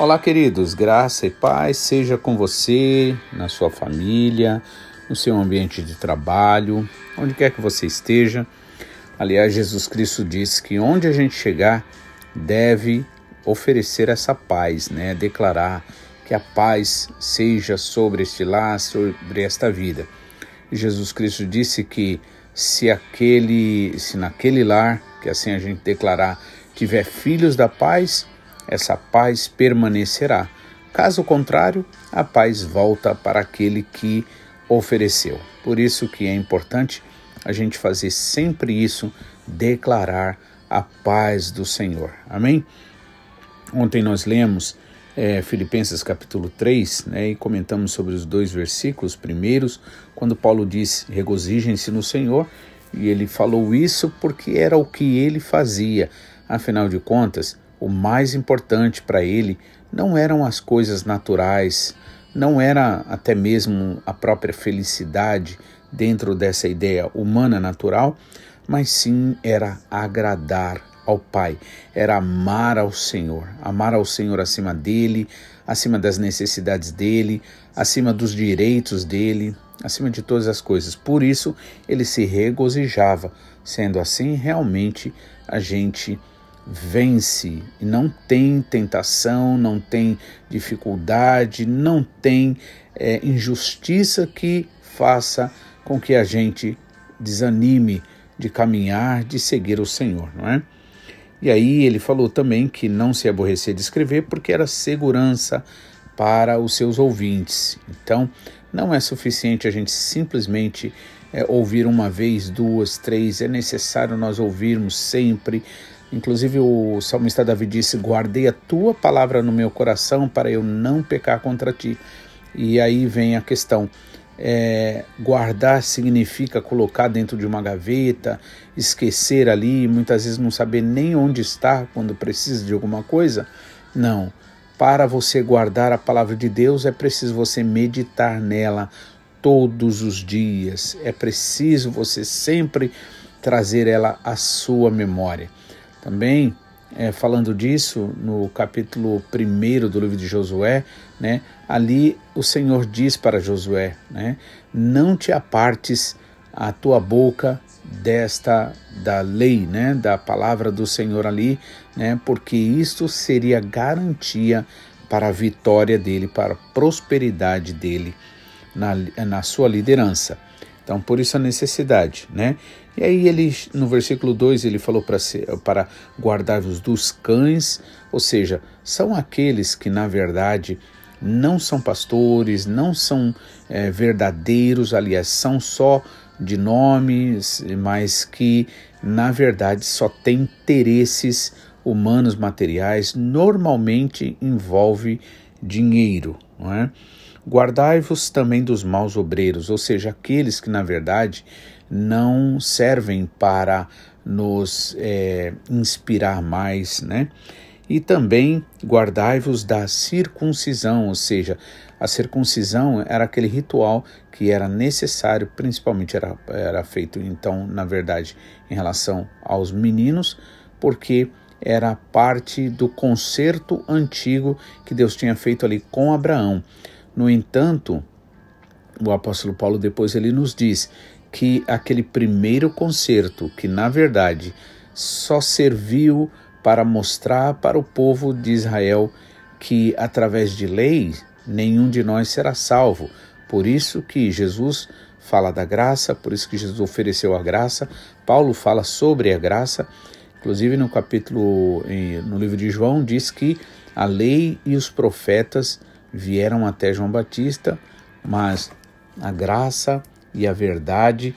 Olá, queridos, graça e paz seja com você, na sua família, no seu ambiente de trabalho, onde quer que você esteja. Aliás, Jesus Cristo disse que onde a gente chegar deve oferecer essa paz, né? Declarar que a paz seja sobre este lar, sobre esta vida. Jesus Cristo disse que se aquele, se naquele lar, que assim a gente declarar, tiver filhos da paz, essa paz permanecerá. Caso contrário, a paz volta para aquele que ofereceu. Por isso que é importante a gente fazer sempre isso, declarar a paz do Senhor. Amém? Ontem nós lemos é, Filipenses capítulo 3 né, e comentamos sobre os dois versículos primeiros, quando Paulo diz: regozijem-se no Senhor, e ele falou isso porque era o que ele fazia. Afinal de contas, o mais importante para ele não eram as coisas naturais, não era até mesmo a própria felicidade dentro dessa ideia humana natural, mas sim era agradar ao Pai, era amar ao Senhor, amar ao Senhor acima dele, acima das necessidades dele, acima dos direitos dele, acima de todas as coisas. Por isso ele se regozijava. Sendo assim, realmente a gente vence não tem tentação, não tem dificuldade, não tem é, injustiça que faça com que a gente desanime de caminhar, de seguir o Senhor, não é? E aí ele falou também que não se aborrecia de escrever porque era segurança para os seus ouvintes. Então, não é suficiente a gente simplesmente é, ouvir uma vez, duas, três, é necessário nós ouvirmos sempre Inclusive o salmista Davi disse: Guardei a tua palavra no meu coração para eu não pecar contra ti. E aí vem a questão. É, guardar significa colocar dentro de uma gaveta, esquecer ali, muitas vezes não saber nem onde está quando precisa de alguma coisa? Não. Para você guardar a palavra de Deus é preciso você meditar nela todos os dias. É preciso você sempre trazer ela à sua memória. Também, é, falando disso, no capítulo 1 do livro de Josué, né, ali o Senhor diz para Josué: né, Não te apartes a tua boca desta da lei, né, da palavra do Senhor ali, né, porque isto seria garantia para a vitória dele, para a prosperidade dele na, na sua liderança. Então, por isso a necessidade, né? E aí ele, no versículo 2, ele falou para, para guardar-vos dos cães, ou seja, são aqueles que, na verdade, não são pastores, não são é, verdadeiros, aliás, são só de nomes, mas que, na verdade, só têm interesses humanos materiais, normalmente envolve dinheiro, não é? Guardai-vos também dos maus obreiros, ou seja, aqueles que, na verdade, não servem para nos é, inspirar mais, né? E também guardai-vos da circuncisão, ou seja, a circuncisão era aquele ritual que era necessário, principalmente era, era feito, então, na verdade, em relação aos meninos, porque era parte do concerto antigo que Deus tinha feito ali com Abraão. No entanto, o apóstolo Paulo depois ele nos diz que aquele primeiro concerto, que na verdade só serviu para mostrar para o povo de Israel que através de lei nenhum de nós será salvo. Por isso que Jesus fala da graça, por isso que Jesus ofereceu a graça. Paulo fala sobre a graça. Inclusive no capítulo no livro de João diz que a lei e os profetas vieram até João Batista, mas a graça e a verdade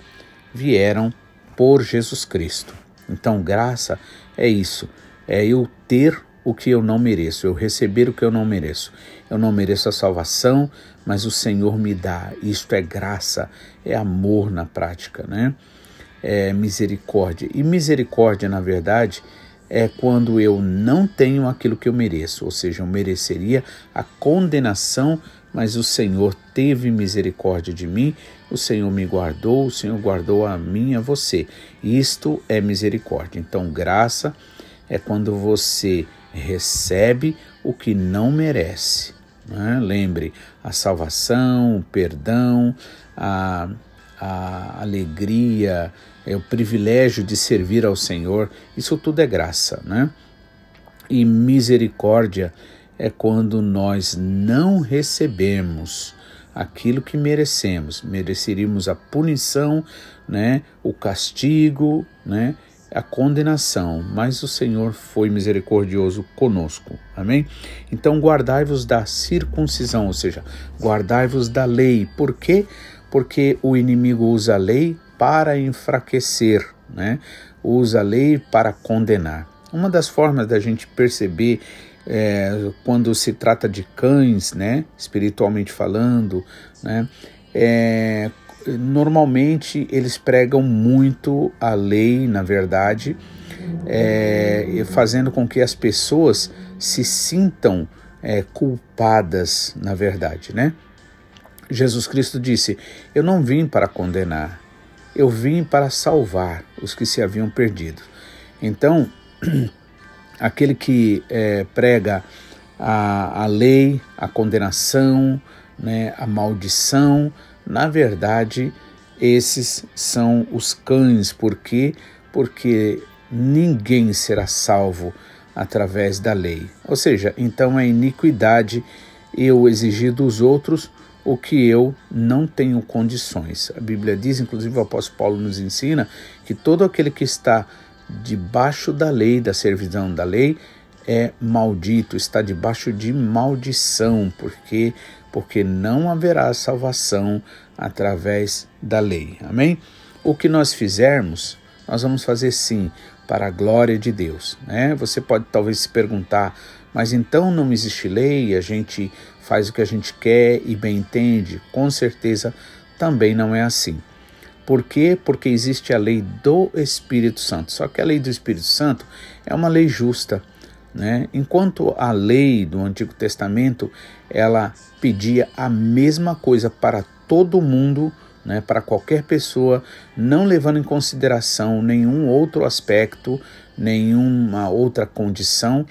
vieram por Jesus Cristo. Então, graça é isso, é eu ter o que eu não mereço, eu receber o que eu não mereço. Eu não mereço a salvação, mas o Senhor me dá. Isto é graça, é amor na prática, né? É misericórdia. E misericórdia, na verdade, é quando eu não tenho aquilo que eu mereço, ou seja, eu mereceria a condenação, mas o Senhor teve misericórdia de mim, o Senhor me guardou, o Senhor guardou a mim a você. Isto é misericórdia. Então, graça é quando você recebe o que não merece. Né? Lembre, a salvação, o perdão, a, a alegria, é o privilégio de servir ao Senhor, isso tudo é graça, né? E misericórdia é quando nós não recebemos aquilo que merecemos, mereceríamos a punição, né, o castigo, né, a condenação, mas o Senhor foi misericordioso conosco. Amém? Então guardai-vos da circuncisão, ou seja, guardai-vos da lei. Por quê? Porque o inimigo usa a lei para enfraquecer, né? Usa a lei para condenar. Uma das formas da gente perceber é, quando se trata de cães, né, espiritualmente falando, né, é, normalmente eles pregam muito a lei, na verdade, é, fazendo com que as pessoas se sintam é, culpadas, na verdade, né? Jesus Cristo disse: Eu não vim para condenar, eu vim para salvar os que se haviam perdido. Então, aquele que é, prega a, a lei, a condenação, né, a maldição, na verdade, esses são os cães. Por quê? Porque ninguém será salvo através da lei. Ou seja, então é iniquidade eu exigir dos outros o que eu não tenho condições. A Bíblia diz, inclusive o apóstolo Paulo nos ensina, que todo aquele que está debaixo da lei, da servidão da lei, é maldito, está debaixo de maldição, porque porque não haverá salvação através da lei. Amém? O que nós fizermos, nós vamos fazer sim para a glória de Deus, né? Você pode talvez se perguntar, mas então não existe lei, a gente faz o que a gente quer e bem entende? Com certeza também não é assim. Por quê? Porque existe a lei do Espírito Santo. Só que a lei do Espírito Santo é uma lei justa. Né? Enquanto a lei do Antigo Testamento ela pedia a mesma coisa para todo mundo, né, para qualquer pessoa, não levando em consideração nenhum outro aspecto, nenhuma outra condição,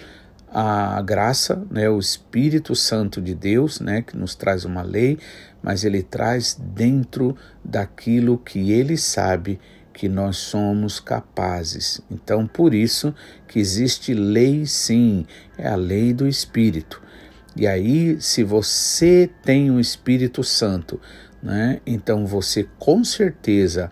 a graça, né, o Espírito Santo de Deus, né, que nos traz uma lei, mas ele traz dentro daquilo que ele sabe que nós somos capazes. Então, por isso que existe lei sim, é a lei do Espírito. E aí, se você tem o Espírito Santo, né, então você com certeza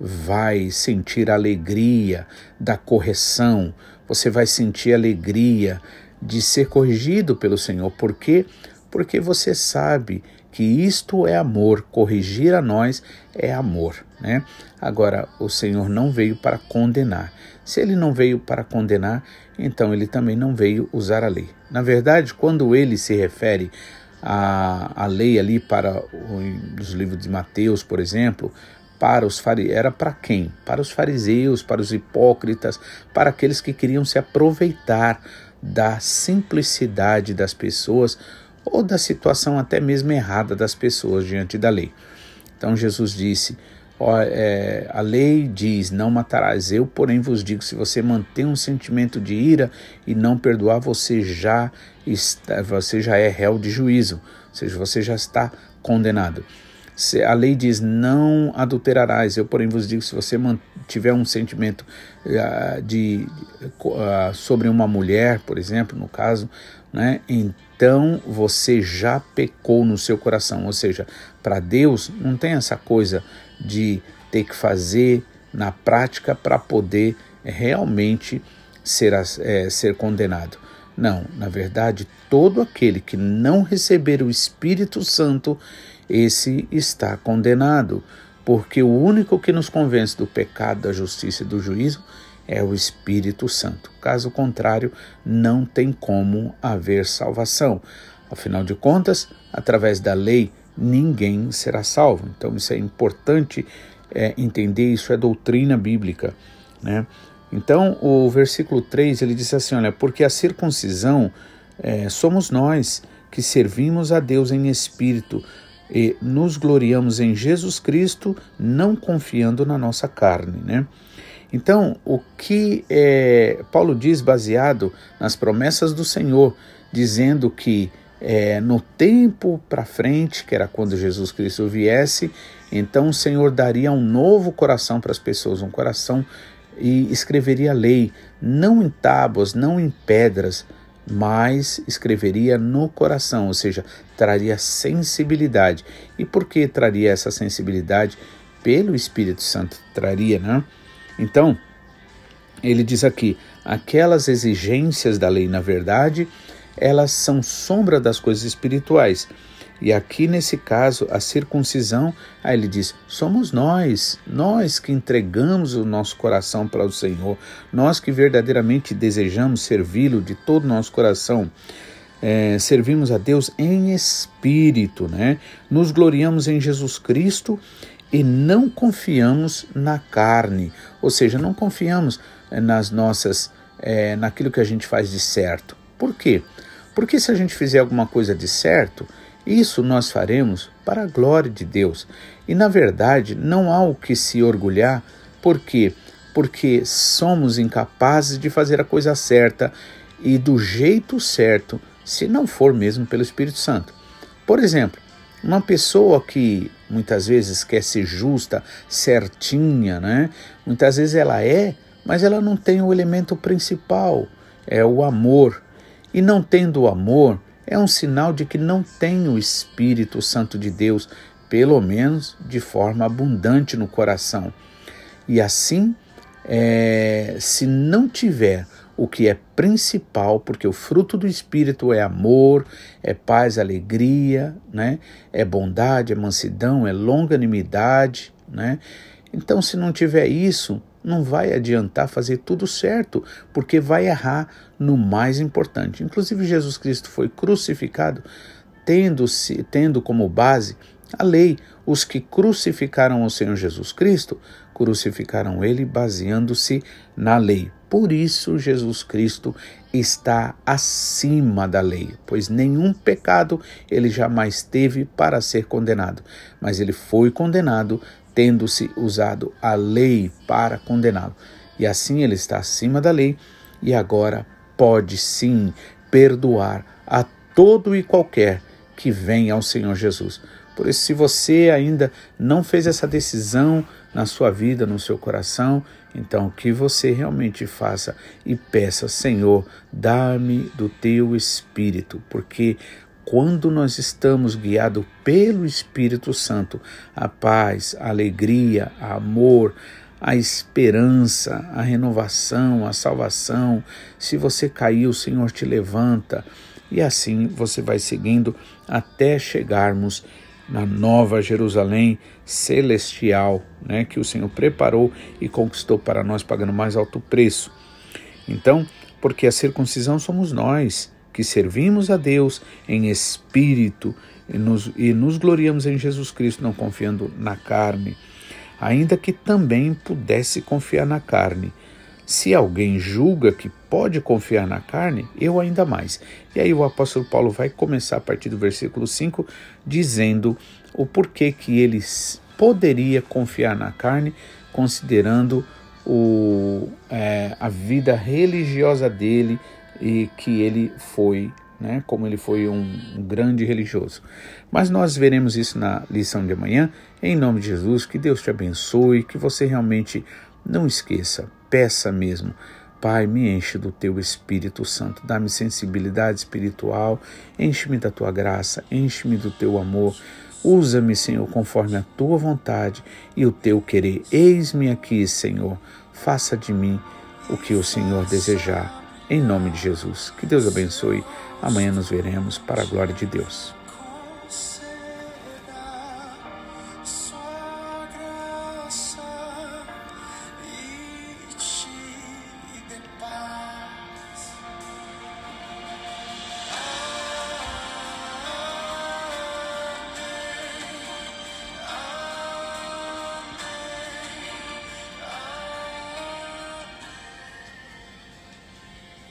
vai sentir alegria da correção, você vai sentir alegria de ser corrigido pelo Senhor. Por quê? Porque você sabe que isto é amor, corrigir a nós é amor, né? Agora, o Senhor não veio para condenar. Se ele não veio para condenar, então ele também não veio usar a lei. Na verdade, quando ele se refere à, à lei ali para os livros de Mateus, por exemplo, para os fariseus, era para quem? Para os fariseus, para os hipócritas, para aqueles que queriam se aproveitar da simplicidade das pessoas ou da situação até mesmo errada das pessoas diante da lei. Então Jesus disse: ó, é, a lei diz: não matarás. Eu, porém, vos digo: se você mantém um sentimento de ira e não perdoar, você já está, você já é réu de juízo, ou seja, você já está condenado. Se a lei diz não adulterarás, eu porém vos digo, se você tiver um sentimento uh, de, uh, sobre uma mulher, por exemplo, no caso, né, então você já pecou no seu coração. Ou seja, para Deus não tem essa coisa de ter que fazer na prática para poder realmente ser, é, ser condenado. Não, na verdade, todo aquele que não receber o Espírito Santo, esse está condenado, porque o único que nos convence do pecado, da justiça e do juízo é o Espírito Santo. Caso contrário, não tem como haver salvação. Afinal de contas, através da lei, ninguém será salvo. Então, isso é importante é, entender, isso é doutrina bíblica. Né? Então, o versículo 3 ele diz assim: Olha, porque a circuncisão é, somos nós que servimos a Deus em espírito e nos gloriamos em Jesus Cristo, não confiando na nossa carne, né? Então, o que é, Paulo diz baseado nas promessas do Senhor, dizendo que é, no tempo para frente, que era quando Jesus Cristo viesse, então o Senhor daria um novo coração para as pessoas, um coração e escreveria a lei, não em tábuas, não em pedras, mas escreveria no coração, ou seja, traria sensibilidade. E por que traria essa sensibilidade? Pelo Espírito Santo traria, né? Então, ele diz aqui: aquelas exigências da lei, na verdade, elas são sombra das coisas espirituais. E aqui nesse caso, a circuncisão, aí ele diz: somos nós, nós que entregamos o nosso coração para o Senhor, nós que verdadeiramente desejamos servi-lo de todo o nosso coração. É, servimos a Deus em espírito, né? Nos gloriamos em Jesus Cristo e não confiamos na carne, ou seja, não confiamos eh, nas nossas, é, naquilo que a gente faz de certo. Por quê? Porque se a gente fizer alguma coisa de certo, isso nós faremos para a glória de Deus. E na verdade, não há o que se orgulhar, por quê? Porque somos incapazes de fazer a coisa certa e do jeito certo, se não for mesmo pelo Espírito Santo. Por exemplo, uma pessoa que muitas vezes quer ser justa, certinha, né? Muitas vezes ela é, mas ela não tem o elemento principal, é o amor. E não tendo o amor, é um sinal de que não tem o Espírito Santo de Deus, pelo menos de forma abundante no coração. E assim, é, se não tiver o que é principal, porque o fruto do Espírito é amor, é paz, alegria, né? é bondade, é mansidão, é longanimidade. Né? Então, se não tiver isso, não vai adiantar fazer tudo certo, porque vai errar no mais importante. Inclusive, Jesus Cristo foi crucificado tendo, -se, tendo como base a lei. Os que crucificaram o Senhor Jesus Cristo crucificaram ele baseando-se na lei. Por isso, Jesus Cristo está acima da lei, pois nenhum pecado ele jamais teve para ser condenado, mas ele foi condenado tendo-se usado a lei para condená-lo. E assim ele está acima da lei e agora pode sim perdoar a todo e qualquer que vem ao Senhor Jesus. Por isso, se você ainda não fez essa decisão na sua vida, no seu coração, então que você realmente faça e peça, Senhor, dá-me do teu espírito, porque quando nós estamos guiados pelo Espírito Santo, a paz, a alegria, a amor, a esperança, a renovação, a salvação. Se você caiu, o Senhor te levanta. E assim você vai seguindo até chegarmos na nova Jerusalém celestial, né, que o Senhor preparou e conquistou para nós pagando mais alto preço. Então, porque a circuncisão somos nós que servimos a Deus em espírito e nos, e nos gloriamos em Jesus Cristo, não confiando na carne, ainda que também pudesse confiar na carne. Se alguém julga que pode confiar na carne, eu ainda mais. E aí o apóstolo Paulo vai começar a partir do versículo 5 dizendo o porquê que ele poderia confiar na carne, considerando o, é, a vida religiosa dele e que ele foi, né, como ele foi um, um grande religioso. Mas nós veremos isso na lição de amanhã. Em nome de Jesus, que Deus te abençoe, que você realmente não esqueça peça mesmo. Pai, me enche do teu Espírito Santo, dá-me sensibilidade espiritual, enche-me da tua graça, enche-me do teu amor. Usa-me, Senhor, conforme a tua vontade e o teu querer. Eis-me aqui, Senhor. Faça de mim o que o Senhor desejar. Em nome de Jesus. Que Deus abençoe. Amanhã nos veremos para a glória de Deus.